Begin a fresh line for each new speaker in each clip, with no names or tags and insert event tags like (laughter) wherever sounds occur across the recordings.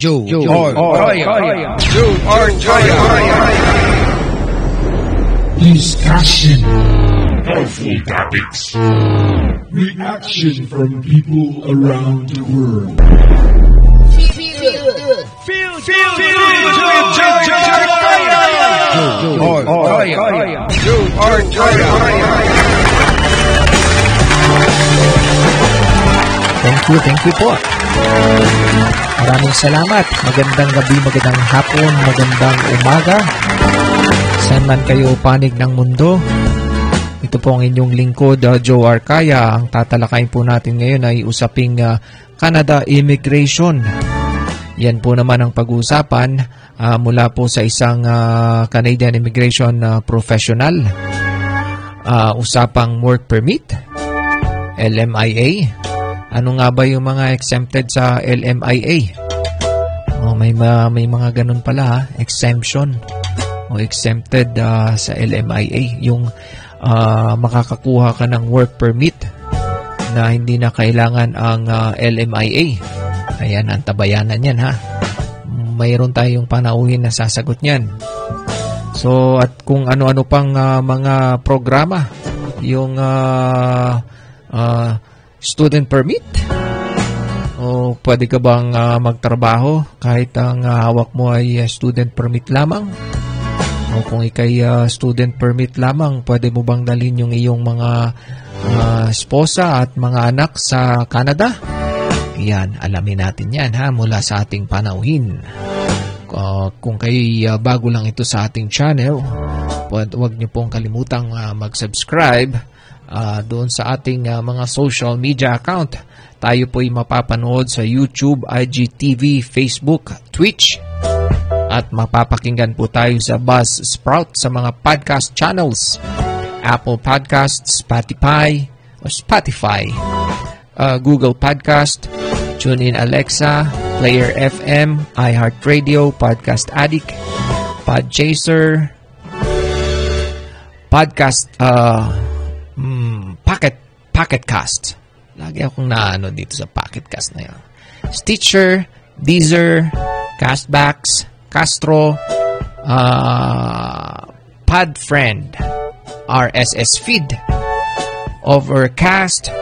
Joe,
Joe,
Joe,
Joe,
Araya.
Joe Araya.
Discussion. Helpful topics. Reaction from people around the world.
Joe Araya. Joe Araya.
Thank you, thank you po. Maraming salamat. Magandang gabi, magandang hapon, magandang umaga. Saan man kayo panig ng mundo. Ito po ang inyong lingkod, uh, Joe Arcaya. Ang tatalakayin po natin ngayon ay usaping uh, Canada Immigration. Yan po naman ang pag-uusapan uh, mula po sa isang uh, Canadian Immigration uh, professional. Uh, usapang work permit, LMIA. Ano nga ba yung mga exempted sa LMIA? Oh, may ma- may mga ganun pala ha, exemption o exempted ah, sa LMIA yung ah, makakakuha ka ng work permit na hindi na kailangan ang ah, LMIA. Ayan, ang tabayanan yan ha. Mayroon tayong panauhin na sasagot niyan. So at kung ano-ano pang ah, mga programa yung ah, ah, student permit? O pwede ka bang ah, magtrabaho kahit ang ah, hawak mo ay ah, student permit lamang? O kung ikay ah, student permit lamang pwede mo bang dalhin yung iyong mga ah, esposa at mga anak sa Canada? Yan alamin natin yan ha mula sa ating panauhin. Uh, kung kayo bago lang ito sa ating channel, huwag niyo pong kalimutang uh, mag-subscribe uh, doon sa ating uh, mga social media account. Tayo po ay mapapanood sa YouTube, IGTV, Facebook, Twitch, at mapapakinggan po tayo sa Buzz Sprout sa mga podcast channels, Apple Podcasts, Spotify, o Spotify, uh, Google Podcast, TuneIn Alexa, Player FM, iHeartRadio, Podcast Addict, Podchaser, Podcast uh, mm, Pocket Pocket Cast. Lagi akong naano dito sa Pocket Cast na yan. Stitcher, Deezer, Castbacks, Castro, uh, Podfriend, RSS Feed, Overcast,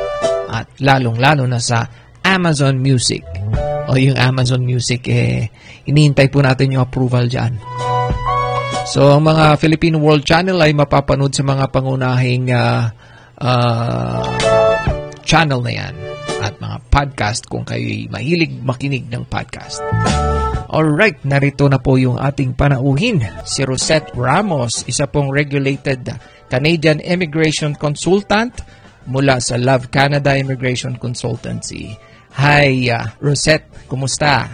at lalong-lalo na sa Amazon Music. O yung Amazon Music, eh, inihintay po natin yung approval dyan. So, ang mga Philippine World Channel ay mapapanood sa mga pangunahing ah, ah, channel na yan at mga podcast kung kayo'y mahilig makinig ng podcast. Alright, narito na po yung ating panauhin. Si Rosette Ramos, isa pong regulated Canadian immigration consultant mula sa Love Canada Immigration Consultancy. Hi, ah, Rosette, kumusta?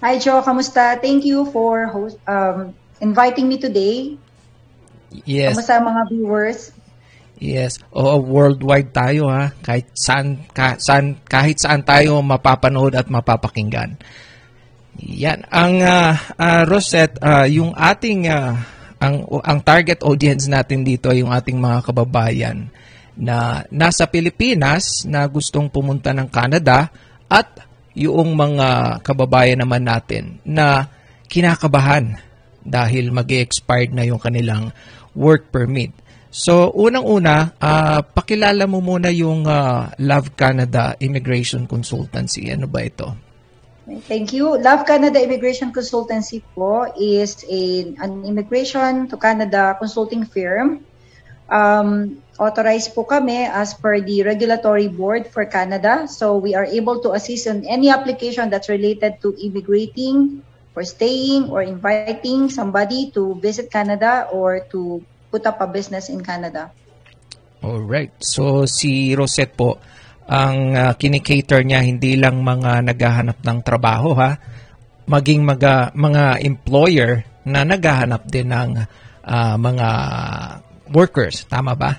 Hi Joe, kamusta? Thank you for host, um, inviting me today.
Yes.
Kamusta mga viewers?
Yes. Oo, worldwide tayo ha. Kahit saan, ka, saan kahit saan tayo mapapanood at mapapakinggan. Yan. Ang ah, ah, Rosette, ah, yung ating ah, ang ang target audience natin dito ay yung ating mga kababayan na nasa Pilipinas na gustong pumunta ng Canada at yung mga kababayan naman natin na kinakabahan dahil mag expired na yung kanilang work permit. So, unang-una, ah, pakilala mo muna yung ah, Love Canada Immigration Consultancy. Ano ba ito?
Thank you. Love Canada Immigration Consultancy po is a, an immigration to Canada consulting firm. Um, authorized po kami as per the regulatory board for Canada. So we are able to assist in any application that's related to immigrating, for staying, or inviting somebody to visit Canada or to put up a business in Canada.
Alright. So, si Rosette po, ang uh, kinikater niya hindi lang mga naghahanap ng trabaho ha, maging mga, mga employer na naghahanap din ng ah, mga workers. Tama ba?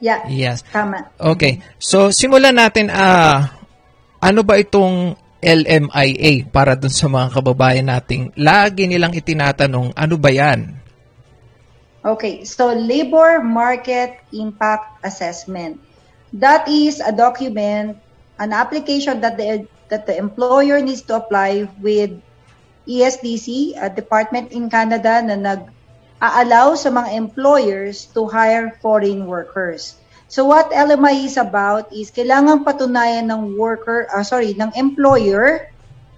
Yeah,
Yes.
tama.
Okay. So, simulan natin, ah, ano ba itong LMIA para dun sa mga kababayan nating lagi nilang itinatanong, ano ba yan?
Okay, so Labor Market Impact Assessment. That is a document, an application that the that the employer needs to apply with ESDC, a department in Canada na nag-allow sa mga employers to hire foreign workers. So what LMI is about is kailangan patunayan ng worker, ah, sorry, ng employer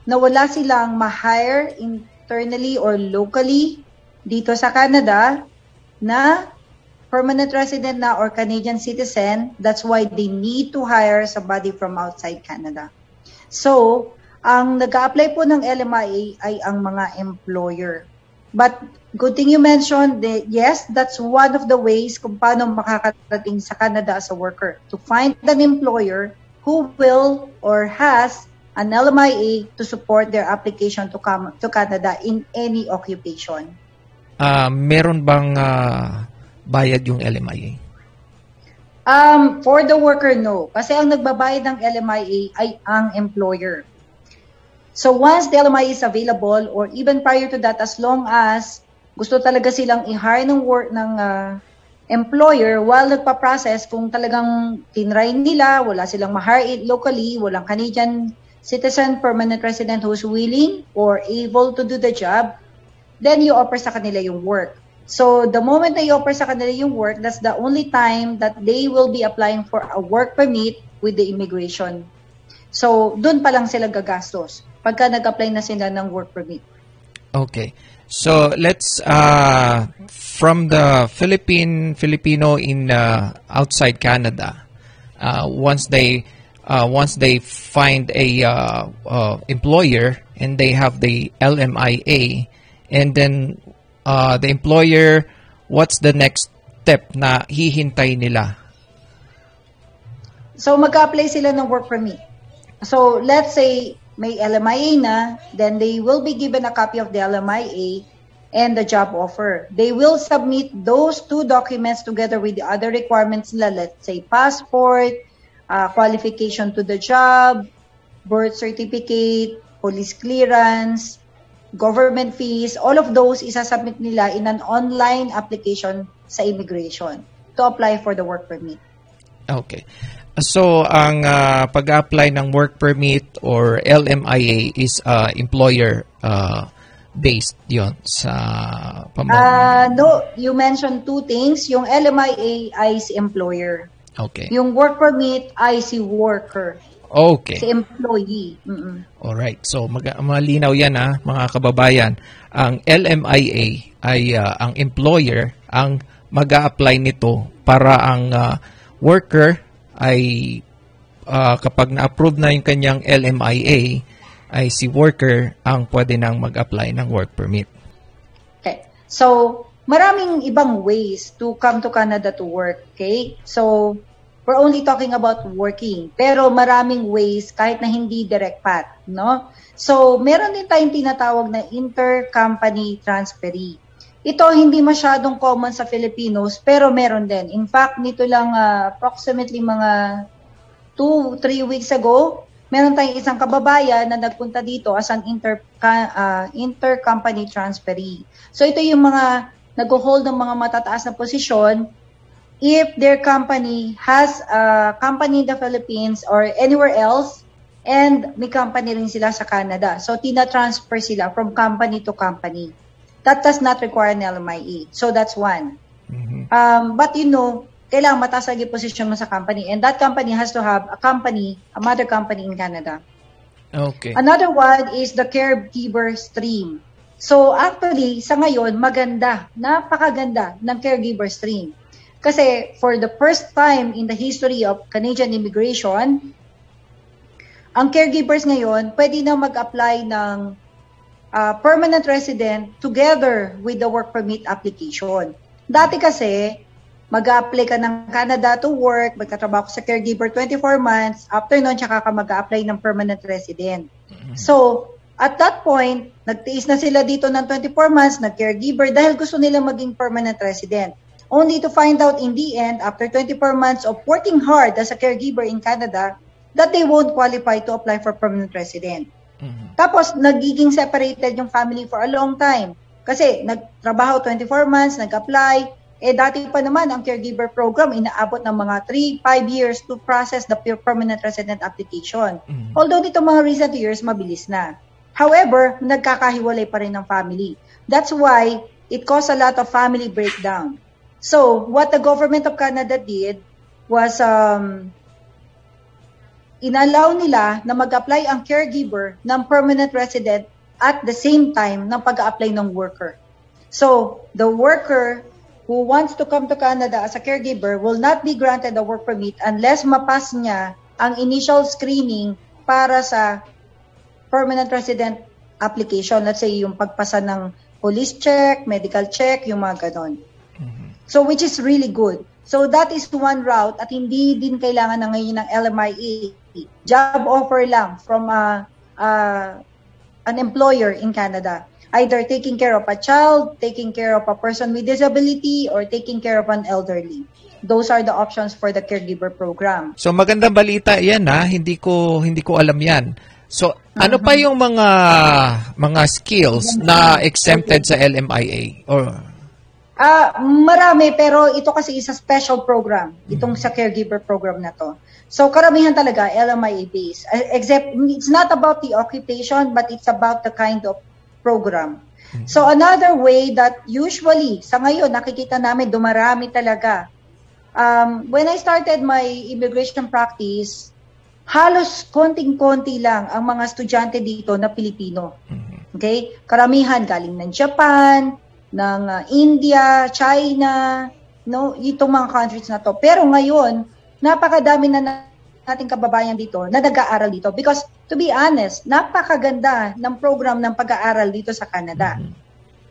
na wala silang ma-hire internally or locally dito sa Canada na permanent resident na or Canadian citizen. That's why they need to hire somebody from outside Canada. So, ang nag apply po ng LMIA ay ang mga employer. But good thing you mentioned, that yes, that's one of the ways kung paano makakarating sa Canada as a worker. To find an employer who will or has an LMIA to support their application to come to Canada in any occupation.
Ah, meron bang ah, bayad yung LMIA?
Um, for the worker, no. Kasi ang nagbabayad ng LMIA ay ang employer. So once the LMIA is available or even prior to that, as long as gusto talaga silang i-hire ng work ng ah, employer while nagpa-process kung talagang tinry nila, wala silang ma-hire it locally, walang Canadian citizen, permanent resident who's willing or able to do the job, then you offer sa kanila yung work. So the moment na i-offer sa kanila yung work, that's the only time that they will be applying for a work permit with the immigration. So doon pa lang sila gagastos pagka nag-apply na sila ng work permit.
Okay. So let's uh, from the Philippine Filipino in uh, outside Canada. Uh, once they uh, once they find a uh, uh, employer and they have the LMIA, and then uh, the employer, what's the next step na hihintay nila?
So mag-apply sila ng work permit. So let's say may LMIA na, then they will be given a copy of the LMIA and the job offer. They will submit those two documents together with the other requirements nila, let's say passport, uh, qualification to the job, birth certificate, police clearance, government fees, all of those isasubmit nila in an online application sa immigration to apply for the work permit.
Okay. So, ang uh, pag-apply ng work permit or LMIA is uh, employer uh, based yon sa pamamagitan.
Uh, no, you mentioned two things. Yung LMIA ay si employer.
okay.
Yung work permit ay si worker,
Okay.
si employee. Mm-mm.
Alright. So, mag- malinaw yan ha, mga kababayan. Ang LMIA ay uh, ang employer ang mag apply nito para ang uh, worker ay uh, kapag na-approve na yung kanyang LMIA ay si worker ang pwede nang mag-apply ng work permit.
Okay. So, maraming ibang ways to come to Canada to work, okay? So, we're only talking about working. Pero maraming ways kahit na hindi direct path, no? So, meron din tayong tinatawag na intercompany transferee. Ito hindi masyadong common sa Filipinos, pero meron din. In fact, nito lang ah, approximately mga 2, 3 weeks ago, meron tayong isang kababayan na nagpunta dito as an inter, ah, intercompany transferee. So ito yung mga nag-hold ng mga matataas na posisyon if their company has a company in the Philippines or anywhere else and may company rin sila sa Canada. So tina-transfer sila from company to company. That does not require an LMIE. So that's one.
Mhm.
Um, but you know, kailangan mataas lagi position mo sa company and that company has to have a company, a mother company in Canada.
Okay.
Another one is the caregiver stream. So actually, sa ngayon, maganda, napakaganda ng caregiver stream. Kasi for the first time in the history of Canadian immigration, ang caregivers ngayon pwede na mag-apply ng uh, permanent resident together with the work permit application. Dati kasi, mag-apply ka ng Canada to work, magkatrabaho ka sa caregiver 24 months, after nun, tsaka ka mag-apply ng permanent resident. So, at that point, nagtiis na sila dito ng 24 months na caregiver dahil gusto nila maging permanent resident. Only to find out in the end, after 24 months of working hard as a caregiver in Canada, that they won't qualify to apply for permanent resident.
Mhm.
Tapos, nagiging separated yung family for a long time. Kasi, nagtrabaho 24 months, nag-apply, Eh dati pa naman ang caregiver program inaabot ng mga 3, 5 years to process the per- permanent resident application.
Mhm.
Although dito mga recent years mabilis na. However, nagkakahiwalay pa rin ng family. That's why it caused a lot of family breakdown. So, what the government of Canada did was um, inallow nila na mag-apply ang caregiver ng permanent resident at the same time ng pag-apply ng worker. So, the worker who wants to come to Canada as a caregiver will not be granted a work permit unless mapas niya ang initial screening para sa permanent resident application. Let's say yung pagpasa ng police check, medical check, yung mga ganon. So which is really good. So that is one route at hindi din kailangan na ngayon ng LMIA. Job offer lang from a, a- an employer in Canada. Either taking care of a child, taking care of a person with disability, or taking care of an elderly. Those are the options for the caregiver program.
So magandang balita 'yan ha, hindi ko hindi ko alam 'yan. So ano pa yung mga mga skills na exempted sa LMIA or
Ah, marami pero ito kasi is a special program itong sa caregiver program na to. So karamihan talaga LMIA based. Uh, Except it's not about the occupation but it's about the kind of program. So another way that usually sa ngayon nakikita namin dumarami talaga. Um, when I started my immigration practice, halos konting-konti lang ang mga estudyante dito na Pilipino. Okay? Karamihan galing ng Japan, ng uh, India, China, no, itong mga countries na to. Pero ngayon, napakadami na na- nating kababayan dito na nag-aaral dito because to be honest, napakaganda ng program ng pag-aaral dito sa Canada.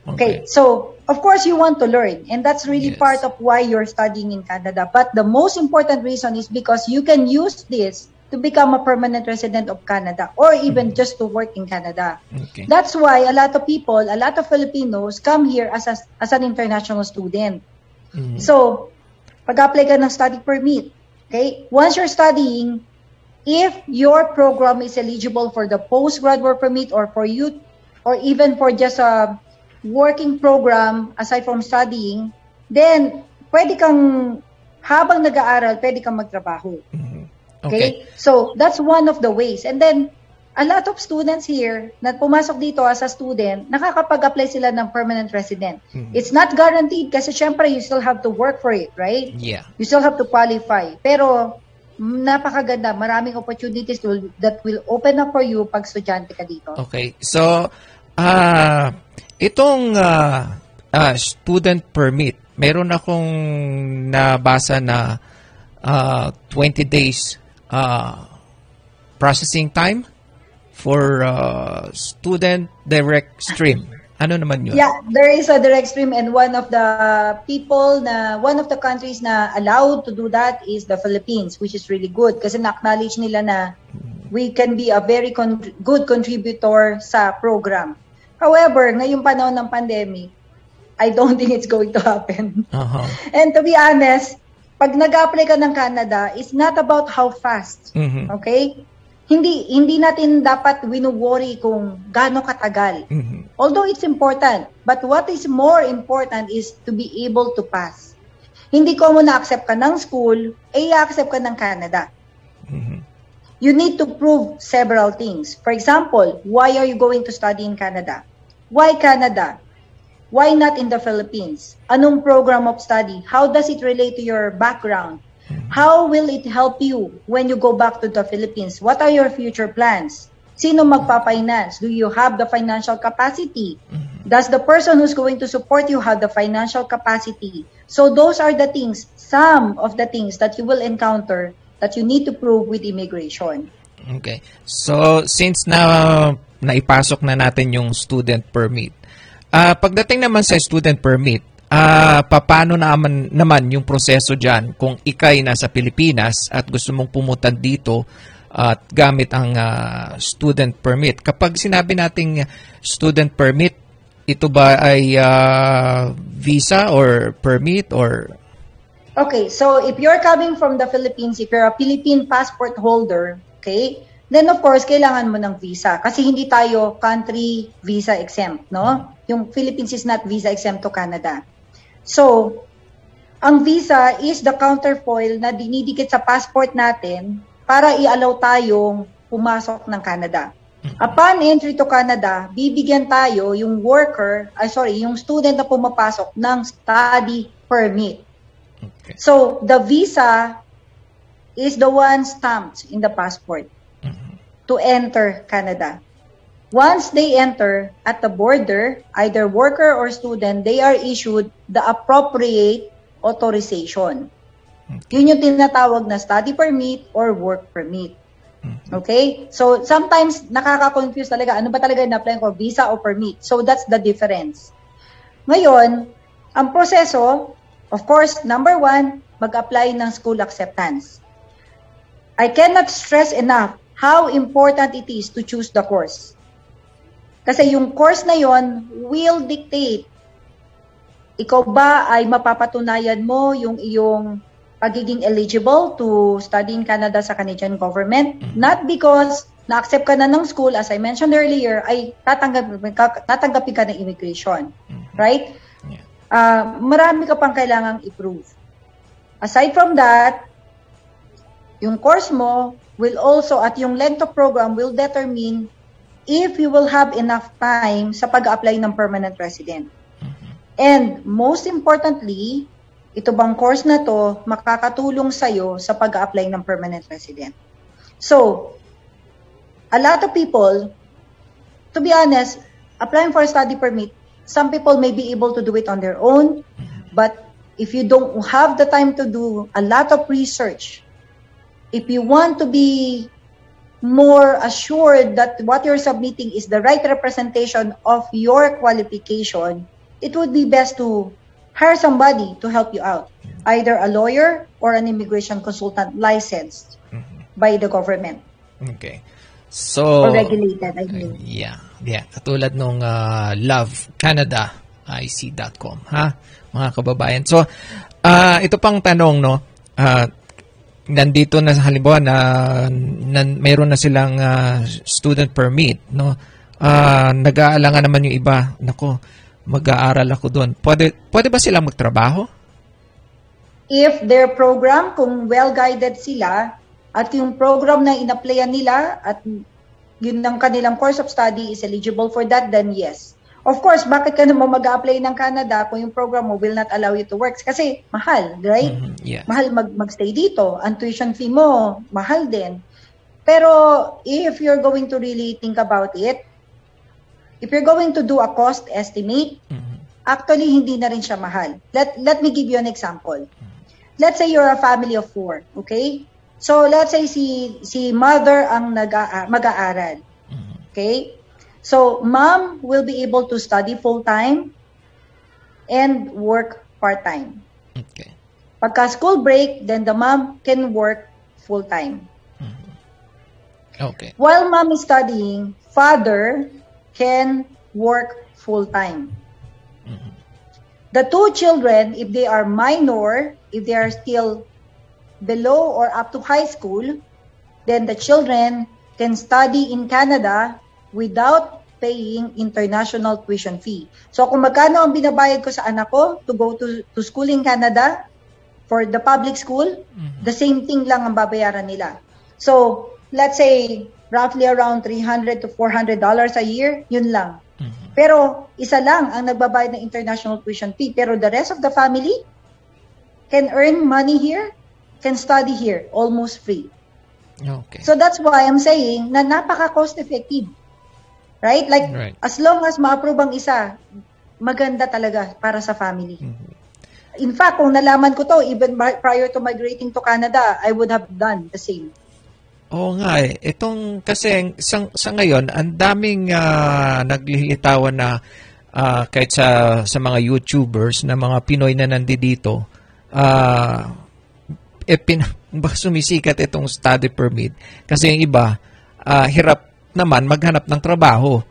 Okay. So, of course, you want to learn, and that's really
Yes.
part of why you're studying in Canada. But the most important reason is because you can use this to become a permanent resident of Canada or even just to work in Canada.
Okay.
That's why a lot of people, a lot of Filipinos come here as a, as an international student.
Mhm.
So, pag-apply ka ng study permit, okay? Once you're studying, if your program is eligible for the postgraduate permit or for you, or even for just a working program aside from studying, then pwede kang, habang nag-aaral, pwede kang magtrabaho.
Mhm.
Okay? So, that's one of the ways. And then, a lot of students here na pumasok dito as a student, nakakapag-apply sila ng permanent resident.
Mhm.
It's not guaranteed kasi syempre you still have to work for it, right?
Yeah.
You still have to qualify. Pero, napakaganda. Maraming opportunities will, that will open up for you pag estudyante ka dito.
Okay. So, ah itong ah, ah, student permit, meron akong nabasa na ah, 20 days ah, processing time for ah, student direct stream. Ano naman yun?
Yeah, there is a direct stream and one of the people na, one of the countries na allowed to do that is the Philippines, which is really good kasi na-acknowledge nila na we can be a very con- good contributor sa program. However, ngayong panahon ng pandemic, I don't (laughs) think it's going to happen.
Aha.
And to be honest, pag nag-apply ka ng Canada, it's not about how fast.
Mhm.
Okay? Hindi hindi natin dapat wino-worry kung gaano katagal.
Mhm.
Although it's important, but what is more important is to be able to pass. Hindi ko mo na-accept ka ng school, eh i-accept ka ng Canada.
Mhm.
You need to prove several things. For example, why are you going to study in Canada? Why Canada? Why not in the Philippines? Anong program of study? How does it relate to your background? How will it help you when you go back to the Philippines? What are your future plans? Sino magpa-finance? Do you have the financial capacity? Does the person who's going to support you have the financial capacity? So those are the things, some of the things that you will encounter that you need to prove with immigration.
Okay. So, since na naipasok na natin yung student permit, ah pagdating naman sa student permit, ah paano naman, naman yung proseso dyan kung ikay nasa Pilipinas at gusto mong pumunta dito at gamit ang ah, student permit. Kapag sinabi nating student permit, ito ba ay ah, visa or permit or
Okay, so if you're coming from the Philippines, if you're a Philippine passport holder, okay, then of course, kailangan mo ng visa. Kasi hindi tayo country visa exempt, no? Yung Philippines is not visa exempt to Canada. So, ang visa is the counterfoil na dinidikit sa passport natin para i-allow tayong pumasok ng Canada. Upon entry to Canada, bibigyan tayo yung worker, ay sorry, yung student na pumapasok ng study permit.
Okay.
So, the visa is the one stamped in the passport to enter Canada. Once they enter at the border, either worker or student, they are issued the appropriate authorization. Yun yung tinatawag na study permit or work permit. Okay? So, sometimes nakaka-confuse talaga, ano ba talaga na-apply ko, visa o permit? So, that's the difference. Ngayon, ang proseso, of course, number one, mag-apply ng school acceptance. I cannot stress enough how important it is to choose the course. Kasi yung course na yon will dictate ikaw ba ay mapapatunayan mo yung iyong pagiging eligible to study in Canada sa Canadian government? Not because na-accept ka na ng school, as I mentioned earlier, ay tatanggapin ka, tatanggapin ka ng immigration. Right?
Yeah.
Ah, marami ka pang kailangang i-prove. Aside from that, yung course mo will also, at yung length of program will determine if you will have enough time sa pag-apply ng permanent resident. And most importantly, ito bang course na to makakatulong sa'yo sa pag-apply ng permanent resident. So, a lot of people, to be honest, applying for a study permit, some people may be able to do it on their own, but if you don't have the time to do a lot of research, if you want to be more assured that what you're submitting is the right representation of your qualification, it would be best to hire somebody to help you out, either a lawyer or an immigration consultant licensed by the government
Okay. So,
or regulated, I mean.
Yeah, yeah. Katulad nung uh, lovecanadaic.com, ha? Mga kababayan. So, ah, ito pang tanong, no? Ah, nandito na halimbawa na, na mayroon na silang ah, student permit, no? Ah, nag-aalangan naman yung iba. Nako, mag-aaral ako doon. Pwede, pwede ba silang magtrabaho?
if their program, kung well-guided sila, at yung program na in-applyan nila, at yun ang kanilang course of study is eligible for that, then yes. Of course, bakit ka naman mag-apply ng Canada kung yung program mo will not allow you to work? Kasi mahal, right?
Mhm, yeah.
Mahal mag magstay dito. Ang tuition fee mo, mahal din. Pero if you're going to really think about it, if you're going to do a cost estimate,
Mhm.
actually hindi na rin siya mahal. Let let me give you an example. Let's say you're a family of four, okay? So let's say si si mother ang nag mag-aaral. Okay? So mom will be able to study full time and work part time.
Okay.
Pagka school break, then the mom can work full time. Mm-hmm.
Okay.
While mom is studying, father can work full time. Mm-hmm. The two children, if they are minor, if they are still below or up to high school, then the children can study in Canada without paying international tuition fee. So kung magkano ang binabayad ko sa anak ko to go to, to school in Canada for the public school, the same thing lang ang babayaran nila. So let's say roughly around 300 to 400 dollars a year, yun lang. Pero isa lang ang nagbabayad ng international tuition fee. Pero the rest of the family can earn money here, can study here, almost free.
Okay.
So that's why I'm saying na napaka cost effective. Right? Like
Right.
as long as ma-approve ang isa, maganda talaga para sa family. In fact, kung nalaman ko to even prior to migrating to Canada, I would have done the same.
Oo nga eh. Itong kasi sa, sa ngayon, ang daming ah, naglilitawan na ah, kahit sa, sa mga YouTubers na mga Pinoy na nandito, ah eh, pin, (laughs) sumisikat itong study permit. Kasi yung iba, ah, hirap naman maghanap ng trabaho.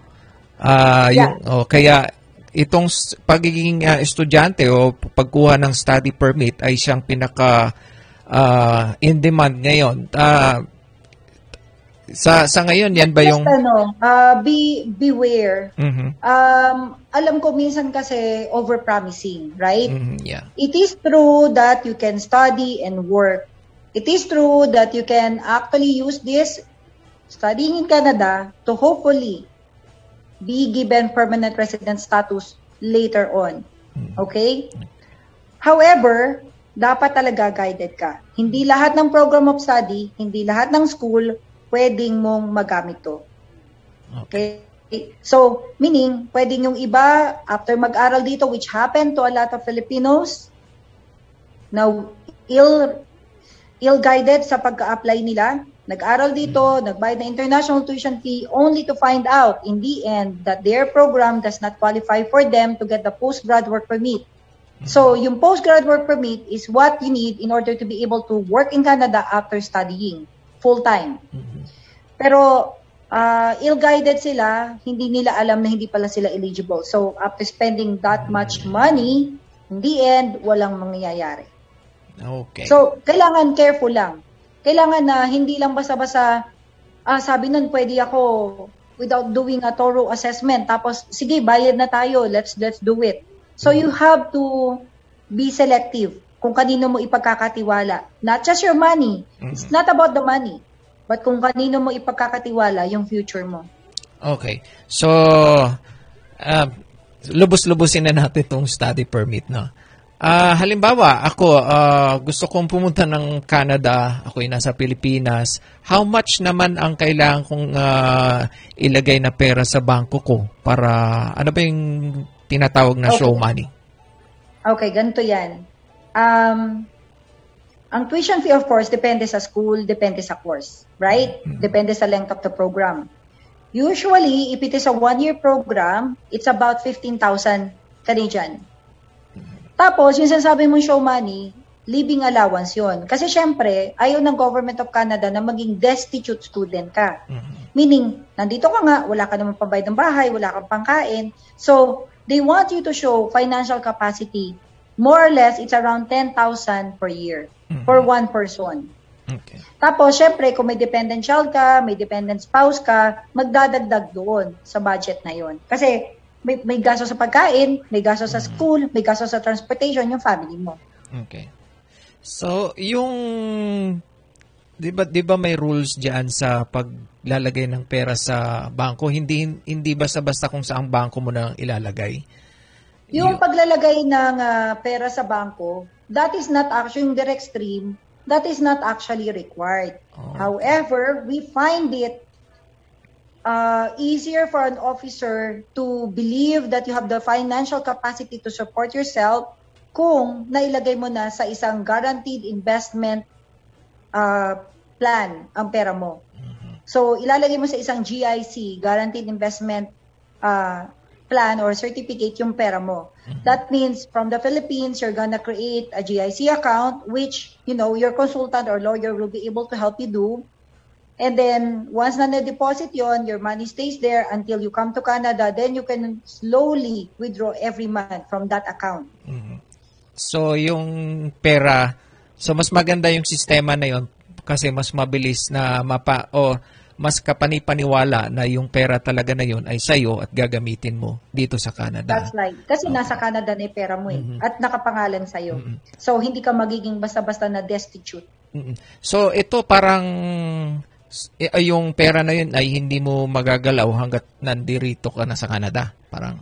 Ah,
Yeah.
yung, oh, kaya itong pagiging ah, estudyante o pagkuha ng study permit ay siyang pinaka ah, in demand ngayon. Ah, Sa sa ngayon yan ba yung
Just ano, uh, be, beware.
Mhm.
Um, alam ko minsan kasi over-promising, right?
Mhm, yeah.
It is true that you can study and work. It is true that you can actually use this studying in Canada to hopefully be given permanent resident status later on. Okay? However, dapat talaga guided ka. Hindi lahat ng program of study, hindi lahat ng school pwedeng mong magamit to. Okay? So, meaning, pwedeng yung iba, after mag-aral dito, which happened to a lot of Filipinos, na ill, ill-guided sa pagka-apply nila, nag-aral dito, nagbayad ng international tuition fee, only to find out, in the end, that their program does not qualify for them to get the postgrad work permit. So, yung postgrad work permit is what you need in order to be able to work in Canada after studying full-time. Pero uh, ill-guided sila, hindi nila alam na hindi pala sila eligible. So, after spending that much money, in the end, walang mangyayari.
Okay.
So, kailangan careful lang. Kailangan na hindi lang basta-basta, ah, sabi nun, pwede ako without doing a thorough assessment. Tapos, sige, bayad na tayo. Let's let's do it. So, you have to be selective kung kanino mo ipagkakatiwala. Not just your money. It's not about the money. But kung kanino mo ipagkakatiwala yung future mo.
Okay. So, uh, lubos-lubusin na natin itong study permit, no? Ah, halimbawa, ako, ah, gusto kong pumunta ng Canada, ako'y nasa Pilipinas, how much naman ang kailangan kong ah, ilagay na pera sa bangko ko para, ano ba yung tinatawag na
Okay.
show money?
Okay, ganito yan. Um, ang tuition fee, of course, depende sa school, depende sa course, right? Depende sa length of the program. Usually, if it is a one-year program, it's about 15,000 Canadian. Tapos, yung sinasabi mong show money, living allowance yon. Kasi syempre, ayaw ng Government of Canada na maging destitute student ka. Meaning, nandito ka nga, wala ka naman pambayad ng bahay, wala kang pangkain. So, they want you to show financial capacity. More or less, it's around 10,000 per year for one person.
Okay.
Tapos, syempre, kung may dependent child ka, may dependent spouse ka, magdadagdag doon sa budget na yon. Kasi, may, may gasto sa pagkain, may gasto sa school, may gasto sa transportation, yung family mo.
Okay. So, yung 'di ba 'di ba may rules diyan sa paglalagay ng pera sa bangko? Hindi hindi basta-basta kung saang bangko mo na ilalagay.
Yung paglalagay ng ah, pera sa bangko, that is not actually yung direct stream, that is not actually required.
Oh.
However, we find it uh, easier for an officer to believe that you have the financial capacity to support yourself kung nailagay mo na sa isang guaranteed investment uh, plan ang pera mo. So, ilalagay mo sa isang GIC, Guaranteed Investment uh, Plan or Certificate yung pera mo. That means from the Philippines, you're gonna create a GIC account which, you know, your consultant or lawyer will be able to help you do. And then, once na na-deposit yon, your money stays there until you come to Canada, then you can slowly withdraw every month from that account.
So, yung pera, so mas maganda yung sistema na yon kasi mas mabilis na mapa o mas kapanipaniwala na yung pera talaga na yon ay sa'yo at gagamitin mo dito sa Canada.
That's right. Kasi nasa Canada na yung pera mo eh. At nakapangalan sa'yo. So, hindi ka magiging basta-basta na destitute.
Mm-mm. So ito parang yung pera na yun ay hindi mo magagalaw hanggat nandirito ka na sa Canada. Parang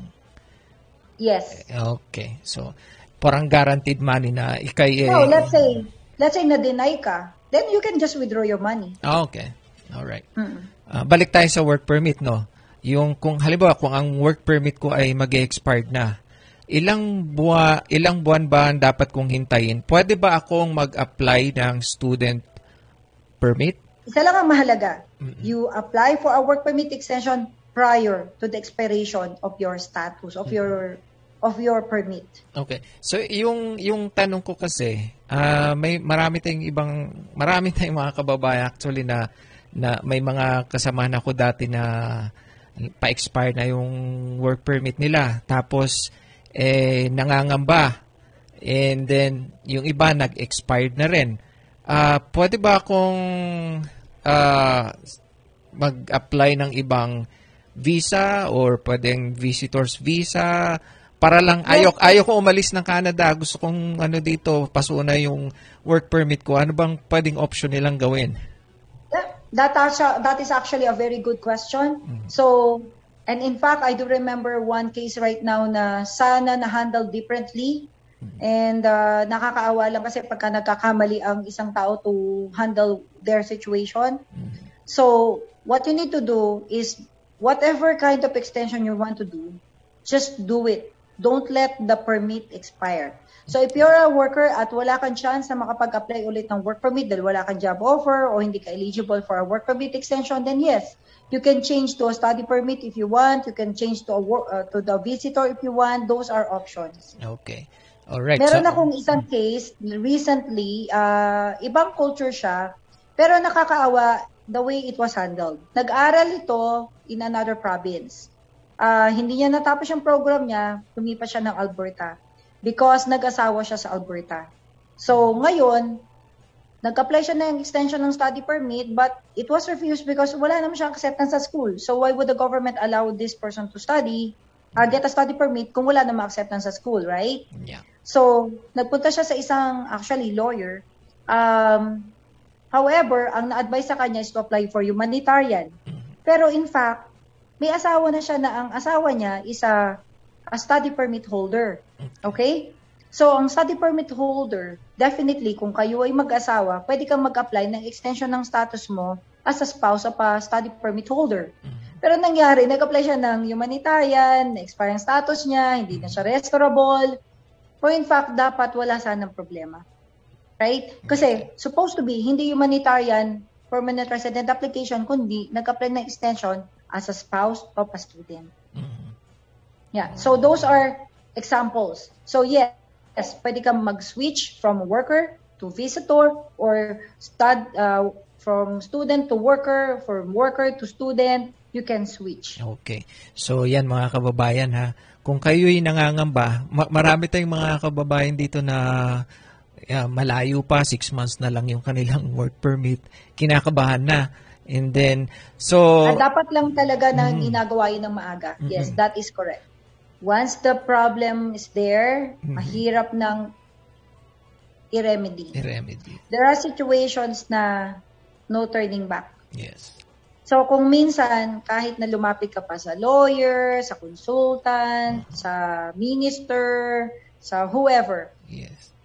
Yes.
okay. So parang guaranteed money na ikay eh,
No, let's say, let's say na-deny ka, then you can just withdraw your money.
Ah, okay. All right.
Mm.
Ah, balik tayo sa work permit no. Yung kung halimbawa kung ang work permit ko ay mag-expired na. Ilang buwan ilang buwan ba ang dapat kong hintayin? Pwede ba akong mag-apply ng student permit?
Isa lang ang mahalaga. You apply for a work permit extension prior to the expiration of your status, of your of your permit.
Okay. So yung yung tanong ko kasi, ah may marami tayong ibang marami tayong mga kababayan actually na na may mga kasamahan ako dati na pa-expire na yung work permit nila. Tapos eh nangangamba. And then yung iba nag-expired na rin. Ah, pwede ba akong ah, mag-apply ng ibang visa or pwedeng visitor's visa. Para lang ayok ayok ko umalis ng Canada. Gusto kong ano dito pasuna yung work permit ko. Ano bang pwedeng option nilang gawin?
That, that, is actually a very good question. So, and in fact, I do remember one case right now na sana na-handle differently. And uh, nakakaawa lang kasi pagka nagkakamali ang isang tao to handle their situation. So, what you need to do is whatever kind of extension you want to do, just do it. Don't let the permit expire. So if you're a worker at wala kang chance na makapag-apply ulit ng work permit dahil wala kang job offer o hindi ka eligible for a work permit extension, then yes, you can change to a study permit if you want. You can change to a work, uh, to the visitor if you want. Those are options.
okay all right
Meron
so,
akong isang case recently, uh, ibang culture siya, pero nakakaawa the way it was handled. Nag-aral ito in another province. Ah, hindi niya natapos yung program niya, lumipat siya ng Alberta because nag-asawa siya sa Alberta. So, ngayon, nag-apply siya ng extension ng study permit but it was refused because wala naman siyang acceptance sa school. So, why would the government allow this person to study, uh, get a study permit kung wala namang acceptance sa school, right?
yeah
So, nagpunta siya sa isang actually lawyer. Um, however, ang na-advise sa kanya is to apply for humanitarian. Pero in fact, may asawa na siya na ang asawa niya is a, a study permit holder. Okay? So, ang study permit holder, definitely, kung kayo ay mag-asawa, pwede kang mag-apply ng extension ng status mo as a spouse of a study permit holder. Pero nangyari, nag-apply siya ng humanitarian, na-expire ang status niya, hindi na siya restorable. So in fact, dapat wala sanang problema. Right? Kasi supposed to be, hindi humanitarian permanent resident application, kundi nag-apply ng extension as a spouse of a student. Yeah. So those are examples. So yes, yes pwede kang mag-switch from worker to visitor or stud, uh, from student to worker, from worker to student, you can switch.
Okay. So yan mga kababayan ha. Kung kayo'y nangangamba, ma- marami tayong mga kababayan dito na yeah, malayo pa, six months na lang yung kanilang (laughs) work permit. Kinakabahan na. And then, so,
Ah, dapat lang talaga na ginagawa yun ng maaga. Yes, that is correct. Once the problem is there, mahirap ng i-remedy.
remedy.
There are situations na no turning back.
Yes.
So kung minsan, kahit na lumapit ka pa sa lawyer, sa consultant, sa minister, sa whoever,
Yes.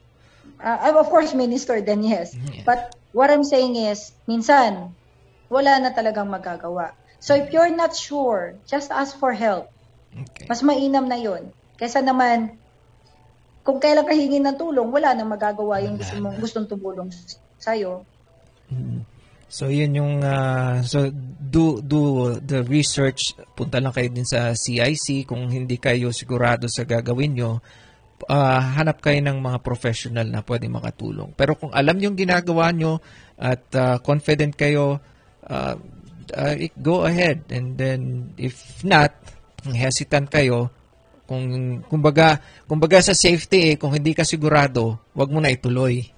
uh, of course minister then yes.
Yeah.
But what I'm saying is, minsan, wala na talagang magagawa. So if you're not sure, just ask for help.
Okay.
Mas mainam na yon. Kaysa naman, kung kailan ka hingi ng tulong, wala nang magagawa yung gusto mong, gustong tumulong sa'yo.
So yun yung ah, so do do the research punta lang kayo din sa CIC kung hindi kayo sigurado sa gagawin nyo ah, hanap kayo ng mga professional na pwede makatulong. Pero kung alam yung ginagawa nyo at ah, confident kayo ah, ah, go ahead and then if not kung hesitant kayo kung kumbaga kumbaga sa safety eh, kung hindi ka sigurado wag mo na ituloy.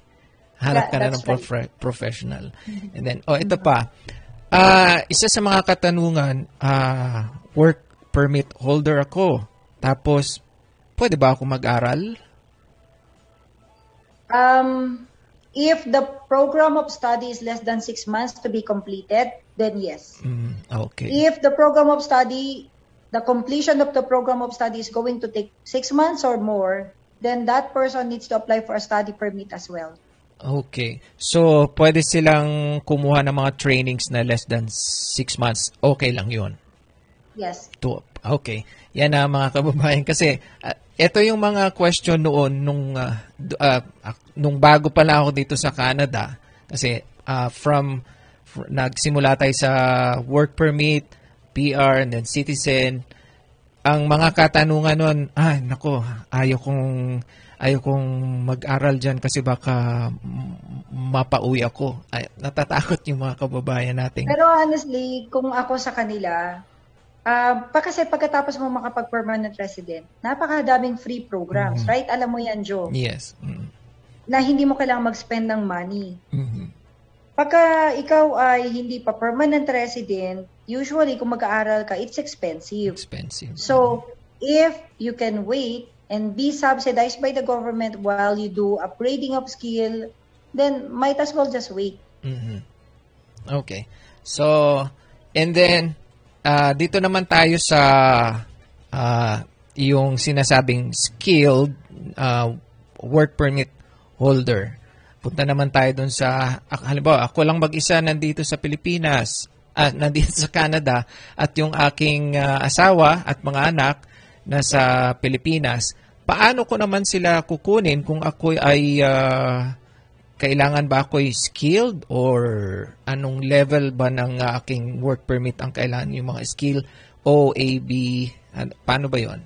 Hanap ka na ng prof- professional. (laughs) And then, oh, ito pa. Ah, isa sa mga katanungan, ah, work permit holder ako. Tapos, pwede ba ako mag-aral?
Um, if the program of study is less than six months to be completed, then yes.
Mm, okay.
If the program of study, the completion of the program of study is going to take six months or more, then that person needs to apply for a study permit as well.
Okay. So, pwede silang kumuha ng mga trainings na less than six months. Okay lang yun.
Yes.
To, okay. Yan na mga kababayan. (laughs) Kasi, ah, ito yung mga question noon nung, ah, ah, ak- nung bago pa lang ako dito sa Canada. Kasi, ah, from, fr- nagsimula tayo sa work permit, PR, and then citizen. Ang mga katanungan noon, ay, nako, ayaw kong, ayaw kong mag-aral dyan kasi baka mapauwi ako. Ay, natatakot yung mga kababayan natin.
Pero honestly, kung ako sa kanila, ah pa kasi pagkatapos mo makapag-permanent resident, napakadaming free programs, right? Alam mo yan, Joe,
Yes. Mm.
na hindi mo kailangang mag-spend ng money.
Mhm.
Pagka ikaw ay hindi pa permanent resident, usually kung mag-aaral ka, it's expensive.
Expensive.
So, if you can wait and be subsidized by the government while you do upgrading of skill, then might as well just wait.
Mhm. Okay. So, and then, ah, dito naman tayo sa ah, yung sinasabing skilled ah, work permit holder. Punta naman tayo dun sa, halimbawa, ako lang mag-isa nandito sa Pilipinas, ah, nandito sa Canada, at yung aking ah, asawa at mga anak nasa Pilipinas. Paano ko naman sila kukunin kung ako ay ah, kailangan ba ako'y skilled or anong level ba ng uh, aking work permit ang kailangan yung mga skill O, A, B, ano, paano ba yon?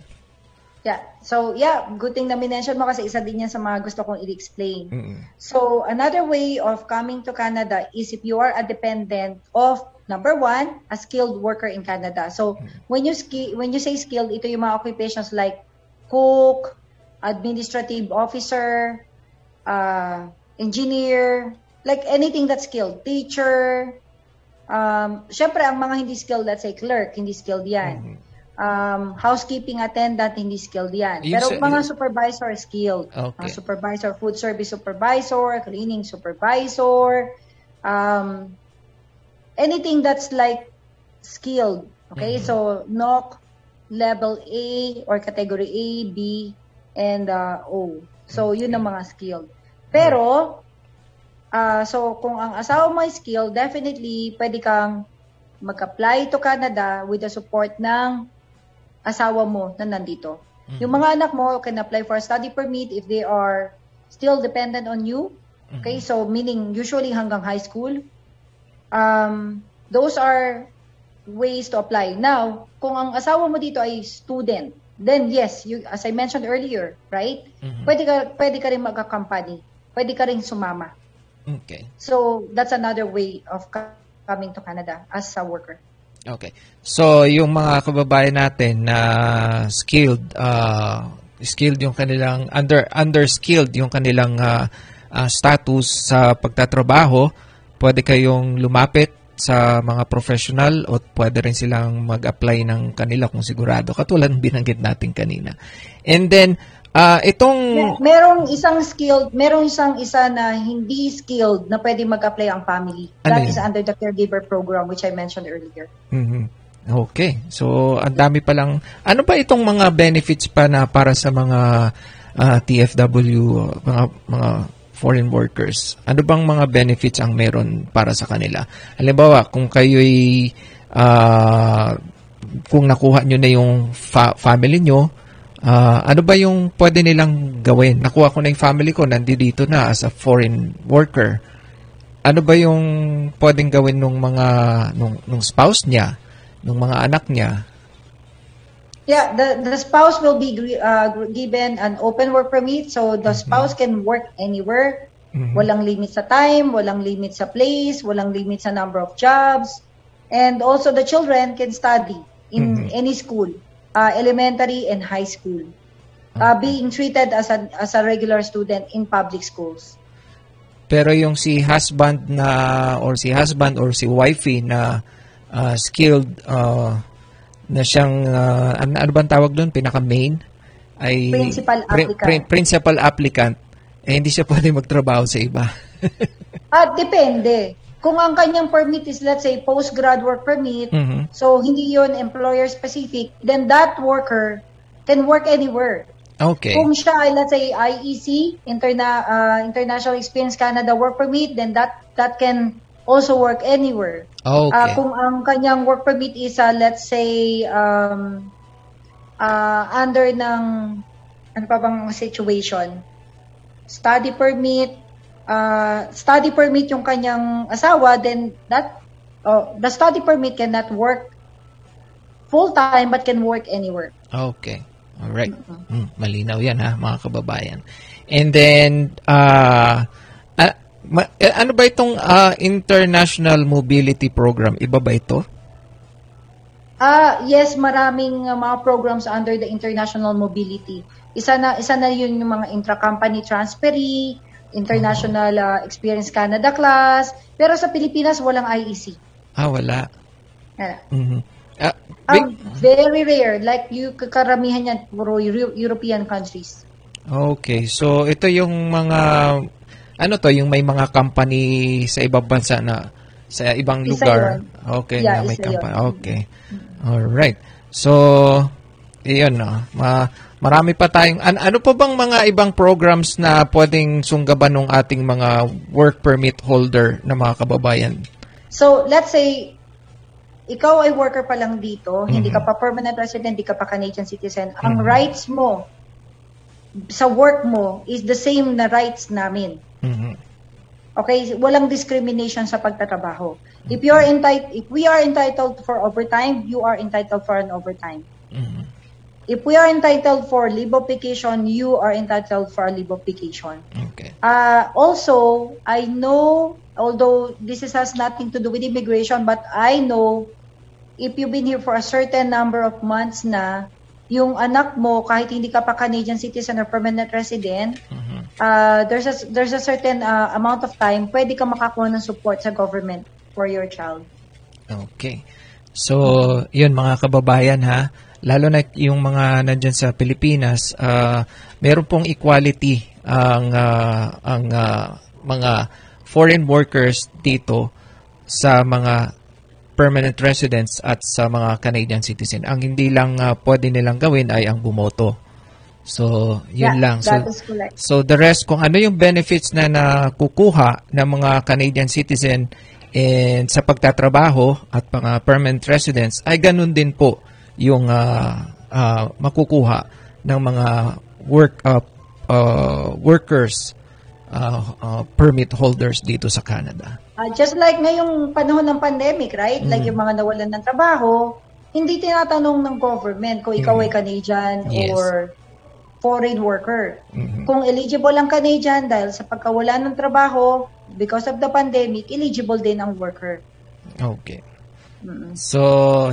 Yeah. So, yeah, good thing na minention mo kasi isa din yan sa mga gusto kong i-explain.
Mm-mm.
So, another way of coming to Canada is if you are a dependent of number one, a skilled worker in Canada. So, when you ski- when you say skilled, ito yung mga occupations like cook, administrative officer, uh, engineer, like anything that's skilled, teacher. Um, syempre, ang mga hindi skilled, let's say clerk, hindi skilled yan. Um, housekeeping attendant, hindi skilled yan. Pero
sa-
mga supervisor, skilled.
Okay.
Mga supervisor, food service supervisor, cleaning supervisor, um, anything that's like skilled. Okay, so NOC level A or category A, B, and uh, O. So yun ang mga skilled. Pero, ah so kung ang asawa mo ay skilled, definitely pwede kang mag-apply to Canada with the support ng asawa mo na nandito. Yung mga anak mo can apply for a study permit if they are still dependent on you. Okay, so meaning usually hanggang high school. Um, those are ways to apply. Now, kung ang asawa mo dito ay student, then yes, you, as I mentioned earlier, right? Pwede ka pwede ka rin magka-company. Pwede ka rin sumama.
Okay.
So, that's another way of co- coming to Canada as a worker.
Okay. So, yung mga kababayan natin na skilled, uh, skilled yung kanilang, under, under-skilled yung kanilang uh, uh, status sa pagtatrabaho, pwede kayong lumapit sa mga professional o pwede rin silang mag-apply ng kanila kung sigurado. Katulad ng binanggit natin kanina. And then, uh, itong...
Merong isang skilled, merong isang isa na hindi skilled na pwede mag-apply ang family.
Ano
That
yun?
is under the caregiver program which I mentioned earlier.
Mhm. Okay. So, ang dami pa lang. Ano ba itong mga benefits pa na para sa mga ah, TFW, mga mga foreign workers? Ano bang mga benefits ang meron para sa kanila? Halimbawa, kung kayo'y ah, kung nakuha nyo na yung fa- family nyo, ah, ano ba yung pwede nilang gawin? Nakuha ko na yung family ko, nandito na as a foreign worker ano ba yung pwedeng gawin nung mga nung, nung spouse niya, nung mga anak niya?
Yeah, the, the spouse will be uh, given an open work permit so the
Mm-hmm.
spouse can work anywhere. Walang limit sa time, walang limit sa place, walang limit sa number of jobs. And also the children can study in
Mm-hmm.
any school, uh, elementary and high school. Uh, being treated as a as a regular student in public schools.
Pero yung si husband na or si husband or si wifey na ah, skilled ah, na siyang ah, ano, ano bang tawag doon pinaka main ay
Principal applicant.
principal applicant eh hindi siya pwede magtrabaho sa iba. (laughs)
Ah, depende. Kung ang kanyang permit is let's say postgrad work permit,
Mhm.
so hindi yon employer specific, then that worker can work anywhere.
Okay.
Kung siya ay let's say IEC, interna uh, International Experience Canada work permit, then that that can also work anywhere. Ah,
Okay.
kung ang kanyang work permit is uh, let's say um uh, under ng ano pa bang situation? Study permit, uh, study permit yung kanyang asawa, then that oh, the study permit cannot work full time but can work anywhere.
Okay. All right. Mm, malinaw 'yan ha, mga kababayan. And then uh, ma- eh, ano ba itong ah, International Mobility Program? Iba ba ito?
Ah, yes, maraming uh, mga programs under the international mobility. Isa na isa na 'yun yung mga intra-company transferee, International uh, Experience Canada class. Pero sa Pilipinas, walang IEC.
Ah, wala.
Uh,
Mhm. Ah,
ang
big-
very rare. Like, you, karamihan yan, puro Euro- European countries.
Okay, so ito yung mga ano to, yung may mga company sa ibang bansa na sa ibang
Isa
lugar.
yun.
Okay,
Yeah,
na may company.
yun.
Okay. All right. So, iyon no. Ma marami pa tayong an- ano pa bang mga ibang programs na pwedeng sunggaban ng ating mga work permit holder na mga kababayan?
So, let's say, ikaw ay worker pa lang dito, hindi
Mhm.
ka pa permanent resident, hindi ka pa Canadian citizen, ang rights mo sa work mo is the same na rights namin.
Mhm.
Okay, walang discrimination sa pagtatrabaho. If you are entitled if we are entitled for overtime, you are entitled for an overtime.
Mhm.
If we are entitled for leave of vacation, you are entitled for a leave of vacation.
Okay.
Uh, also, I know, although this is, has nothing to do with immigration, but I know if you've been here for a certain number of months na, yung anak mo, kahit hindi ka pa Canadian citizen or permanent resident,
Mhm.
uh, there's a, there's a certain uh, amount of time, pwede ka makakuha ng support sa government for your child.
Okay. So, yun mga kababayan ha, lalo na yung mga nandyan sa Pilipinas, ah, meron pong equality ang ah, ang ah, mga foreign workers dito sa mga permanent residents at sa mga Canadian citizen. Ang hindi lang ah, pwede nilang gawin ay ang bumoto. So, yun
Yeah,
lang. So. So the rest, kung ano yung benefits na nakukuha ng mga Canadian citizen and sa pagtatrabaho at mga permanent residents, ay ganun din po yung ah, ah, makukuha ng mga work ah, ah, workers ah, ah, permit holders dito sa Canada.
Uh, just like ngayong panahon ng pandemic, right? Like
Mm.
yung mga nawalan ng trabaho, hindi tinatanong ng government kung ikaw
Mm.
ay Canadian
Yes.
or foreign worker.
Mhm.
Kung eligible ang Canadian dahil sa pagkawala ng trabaho because of the pandemic, eligible din ang worker.
Okay.
Mm.
So,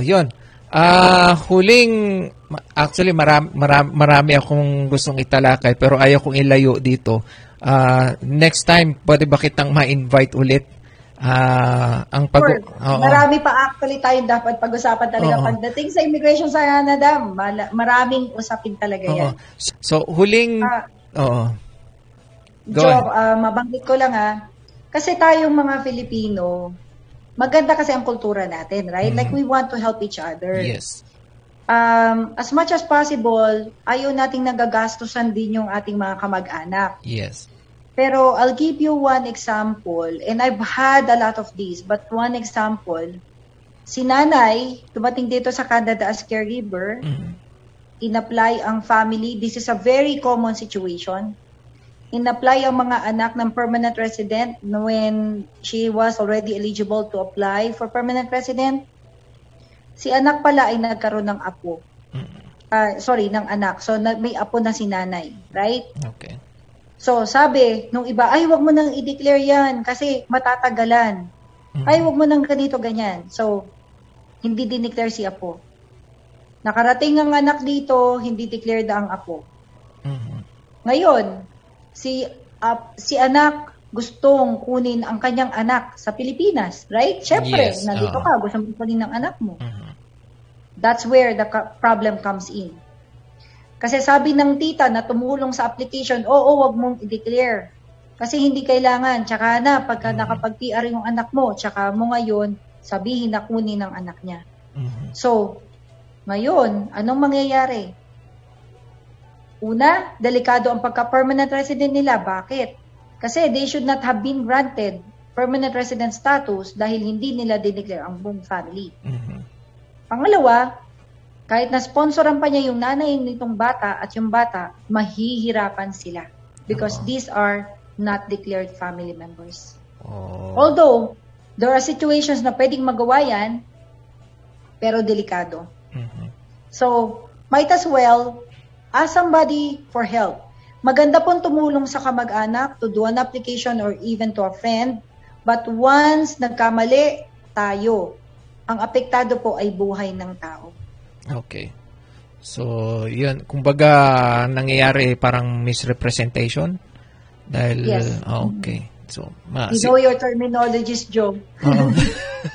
yun. Ah, huling ma- actually marami, marami, marami akong gustong italakay pero ayaw kong ilayo dito. Ah, next time pwede ba kitang ma-invite ulit? Ah, ang pag
Sure.
Oo.
Marami pa actually tayong dapat pag-usapan talaga.
Oo.
Pagdating sa immigration sa Canada, maraming usapin talaga
Oo.
yan.
So, huling
Ah,
Oo. Go
Joe,
ahead.
ah, mabanggit ko lang ha. Kasi tayong mga Filipino, maganda kasi ang kultura natin, right? Like we want to help each other.
Mm-hmm. Yes.
Um, as much as possible, ayaw nating nagagastusan din yung ating mga kamag-anak.
Yes.
Pero I'll give you one example, and I've had a lot of these, but one example, si nanay, dumating dito sa Canada as caregiver,
Mhm.
in-apply ang family. This is a very common situation. In-apply ang mga anak ng permanent resident when she was already eligible to apply for permanent resident. Si anak pala ay nagkaroon ng apo. Ah, sorry, ng anak. So, may apo na si nanay. Right?
Okay.
So, sabi, nung iba, ay, wag mo nang i-declare yan kasi matatagalan.
Mhm.
Ay, wag mo nang ganito, ganyan. So, hindi dineclare si apo. Nakarating ang anak dito, hindi declared ang apo.
Mhm.
Ngayon, si ap- si anak gustong kunin ang kanyang anak sa Pilipinas, right? Siyempre,
Yes,
nandito
oo.
ka, gusto mo kunin ng anak mo.
Mhm.
That's where the problem comes in. Kasi sabi ng tita na tumulong sa application, oo, wag mong i-declare. Kasi hindi kailangan. Tsaka na, pagka
Mhm.
nakapag-PR yung anak mo, tsaka mo ngayon, sabihin na kunin ng anak niya.
Mhm.
So, ngayon, anong mangyayari? Una, delikado ang pagka-permanent resident nila. Bakit? Kasi they should not have been granted permanent resident status dahil hindi nila dineclare ang buong family.
Mhm.
Pangalawa, kahit na sponsoran pa niya yung nanay nitong bata at yung bata, mahihirapan sila because
Oo.
these are not declared family members.
Oh.
Although, there are situations na pwedeng magawa yan, pero delikado.
Mhm.
So, might as well ask somebody for help. Maganda pong tumulong sa kamag-anak to do an application or even to a friend. But once nagkamali tayo, ang apektado po ay buhay ng tao.
Okay. So, yun. Kumbaga, nangyayari parang misrepresentation Dahil,
Yes.
ah, okay. So, ma,
You know your terminologies, Joe.
Oo.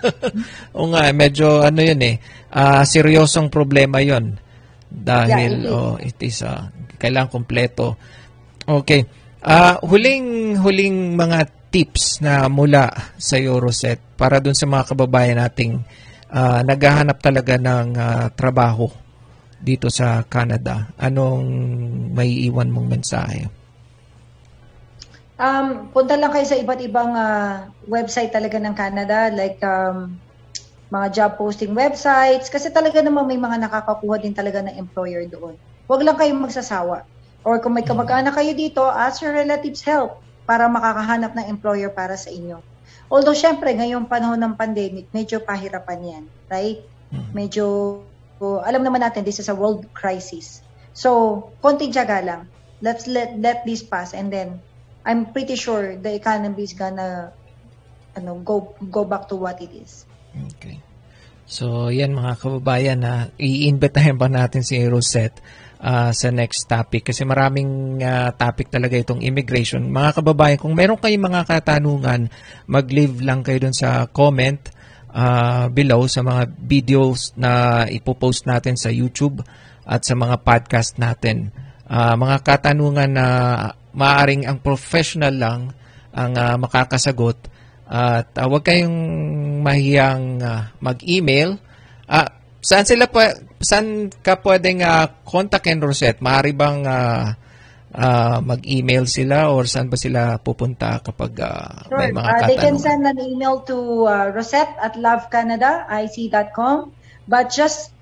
(laughs) Oo nga, medyo ano yun eh, ah, seryosong problema yon Dahil,
Yeah, it
oh, it is, ah, kailangan kompleto. Okay. Ah, huling, huling mga tips na mula sa Euroset para dun sa mga kababayan nating ah, naghahanap talaga ng ah, trabaho dito sa Canada. Anong may iwan mong mensahe?
Um, punta lang kayo sa iba't ibang ah, website talaga ng Canada, like um, mga job posting websites, kasi talaga naman may mga nakakakuha din talaga ng employer doon. Huwag lang kayong magsasawa. Or kung may kamag-anak kayo dito, ask your relatives help para makakahanap ng employer para sa inyo. Although, syempre, ngayong panahon ng pandemic, medyo pahirapan yan, right? Medyo, oh, alam naman natin, this is a world crisis. So, konting tiyaga lang. Let's let, let this pass and then I'm pretty sure the economy is gonna ano, go go back to what it is.
Okay. So, yan mga kababayan na iimbitahin pa natin si Rosette ah, sa next topic kasi maraming ah, topic talaga itong immigration. Mga kababayan, kung meron kayong mga katanungan, mag-leave lang kayo dun sa comment ah, below sa mga videos na ipopost natin sa YouTube at sa mga podcast natin. Ah, mga katanungan na maaring ang professional lang ang ah, makakasagot at uh, huwag kayong mahiyang ah, mag-email. Ah, saan sila pa, saan ka pwedeng uh, kontakin Rosette? Maaari bang ah, ah, mag-email sila or saan ba sila pupunta kapag ah,
Sure.
may mga
Uh, they can
katanungan?
send an email to uh, rosette at lovecanadaic.com. But just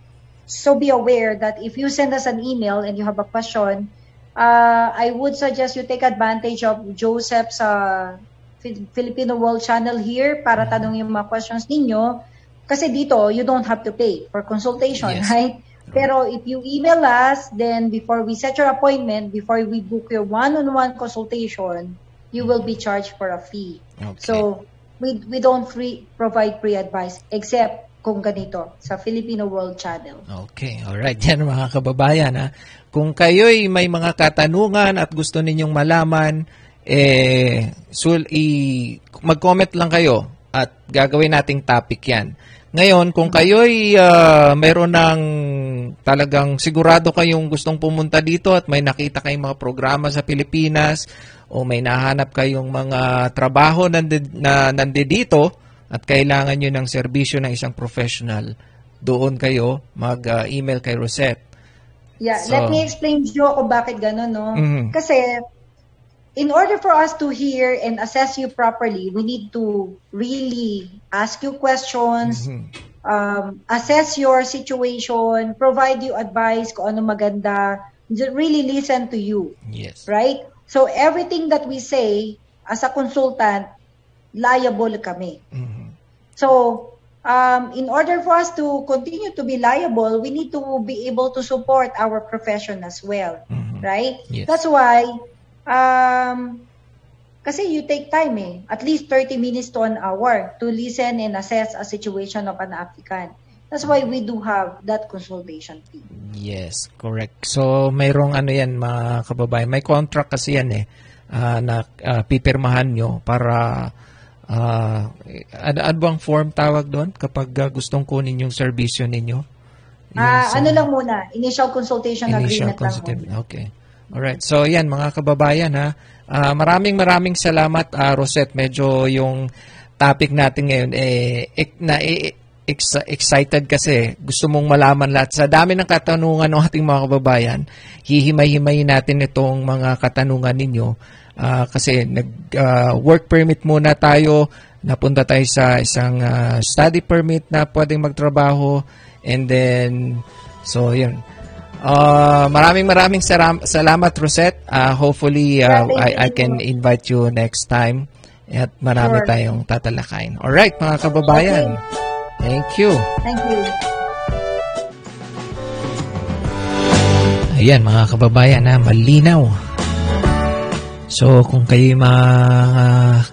so be aware that if you send us an email and you have a question, uh, I would suggest you take advantage of Joseph's uh, Fi- Filipino World Channel here para tanong yung mga questions ninyo. Kasi dito, you don't have to pay for consultation,
Yes.
right? Pero if you email us, then before we set your appointment, before we book your one-on-one consultation, you will be charged for a fee.
Okay.
So, we we don't free provide free advice except kung ganito sa Filipino World Channel.
Okay, alright. (laughs) Yan mga kababayan. Ha? Kung kayo'y may mga katanungan at gusto ninyong malaman, eh, sul, i, mag-comment lang kayo at gagawin nating topic yan. Ngayon, kung kayo'y ah, meron ng talagang sigurado kayong gustong pumunta dito at may nakita kayong mga programa sa Pilipinas o may nahanap kayong mga trabaho nandi, na nandito at kailangan nyo ng serbisyo ng isang professional, doon kayo mag-email kay Rosette.
Yeah,
So-
let me explain Joe kung bakit ganun, no?
Mhm.
Kasi in order for us to hear and assess you properly, we need to really ask you questions,
Mhm.
um, assess your situation, provide you advice kung ano maganda, really listen to you,
Yes.
right? So everything that we say as a consultant, liable kami.
Mhm.
So, um, in order for us to continue to be liable, we need to be able to support our profession as well,
Mhm.
right?
Yes.
That's why, um, kasi you take time eh, at least 30 minutes to an hour to listen and assess a situation of an applicant. That's why we do have that consultation fee.
Yes, correct. So, mayroong ano yan, mga kababayan. May contract kasi yan eh, ah, na ah, pipirmahan nyo para, ah, ano, ano bang form tawag doon kapag ah, gustong kunin yung serbisyo ninyo? Yung
Ah,
sa-
ano lang muna, initial consultation
Initial
agreement lang
consultation.
muna.
Okay. Alright. So, yan, mga kababayan, ha. Ah, maraming maraming salamat, ah, Rosette. Medyo yung topic natin ngayon, eh, ek- na, eh, ex- excited kasi gusto mong malaman lahat. Sa dami ng katanungan ng ating mga kababayan, hihimay-himayin natin itong mga katanungan ninyo. Ah, kasi nag ah, work permit muna tayo, napunta tayo sa isang ah, study permit na pwedeng magtrabaho and then so yun. Uh, maraming maraming saram- salamat Rosette. Uh, hopefully uh, I, I can invite you next time at marami
Sure.
tayong tatalakayin. All right, mga kababayan. Thank you.
Thank you.
Ayan mga kababayan na malinaw. So kung kayo mga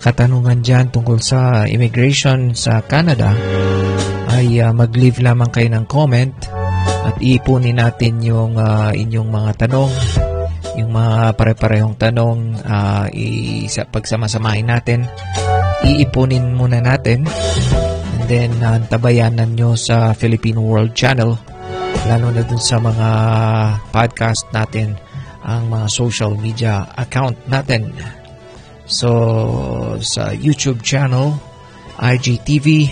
katanungan dyan tungkol sa immigration sa Canada, ay ah, mag-leave lamang kayo ng comment at iipunin natin yung ah, inyong mga tanong. Yung mga pare-parehong tanong, ah, isa, pagsamasamahin natin, iipunin muna natin. And then, uh, tabayanan nyo sa Filipino World Channel, lalo na dun sa mga podcast natin, ang mga social media account natin. So, sa YouTube channel, IGTV,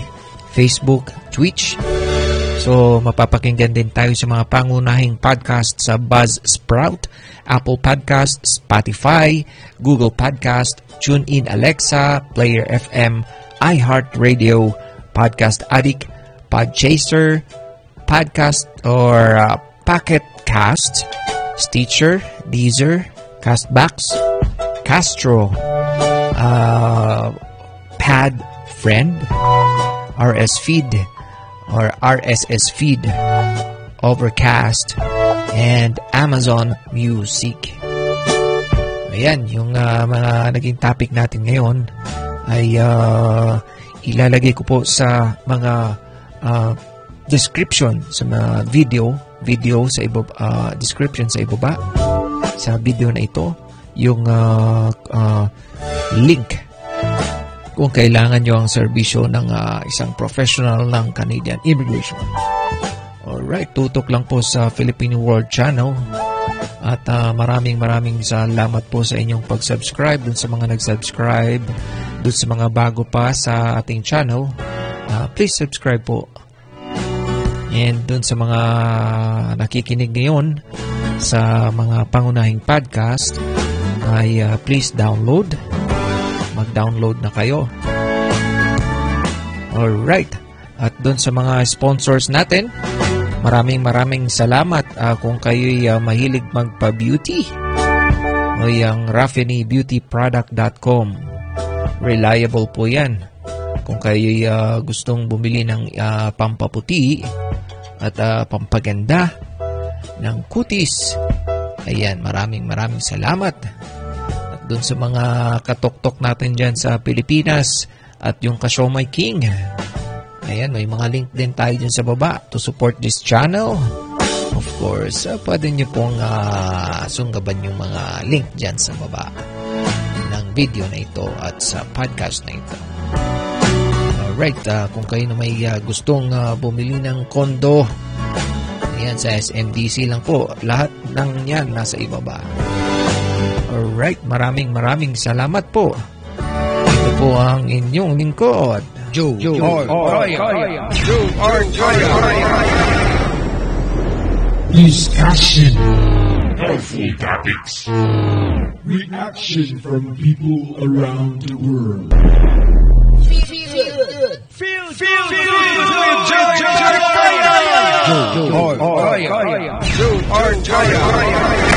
Facebook, Twitch. So, mapapakinggan din tayo sa mga pangunahing podcast sa Buzzsprout, Apple Podcast, Spotify, Google Podcast, TuneIn Alexa, Player FM, iHeartRadio, Podcast Addict, Podchaser, Podcast or uh, Pocket Cast, Stitcher, Deezer, Castbox, Castro, uh, Pad Friend, RS Feed, or RSS Feed, Overcast, and Amazon Music. Ayan, yung uh, mga naging topic natin ngayon ay uh, ilalagay ko po sa mga uh, description sa mga video, video sa ibaba, uh, description sa ibaba sa video na ito, yung uh, uh, link kung kailangan nyo ang serbisyo ng uh, isang professional ng Canadian Immigration. Alright, tutok lang po sa Filipino World Channel at uh, maraming maraming salamat po sa inyong pag-subscribe dun sa mga nag-subscribe dun sa mga bago pa sa ating channel. Uh, please subscribe po. And dun sa mga nakikinig ngayon sa mga pangunahing podcast ay uh, please download mag-download na kayo. Alright. At doon sa mga sponsors natin, maraming maraming salamat uh, kung kayo'y uh, mahilig magpa-beauty. O yung raffanybeautyproduct.com Reliable po yan. Kung kayo'y uh, gustong bumili ng uh, pampaputi at uh, pampaganda ng kutis, ayan, maraming maraming salamat doon sa mga katoktok natin dyan sa Pilipinas at yung Kashomay King. Ayan, may mga link din tayo dyan sa baba to support this channel. Of course, uh, pwede nyo pong uh, sunggaban yung mga link dyan sa baba ng video na ito at sa podcast na ito. Alright, uh, kung kayo na may uh, gustong uh, bumili ng kondo, ayan, sa SMDC lang po. Lahat ng yan nasa ibaba. Alright, maraming maraming salamat po. Ito po ang inyong lingkod. Joe.
Joe. Joe Arroyo.
Discussion. Helpful topics. Reaction from people around the world.
Feel, feel, feel, Joe Arroyo. Joe. Joe.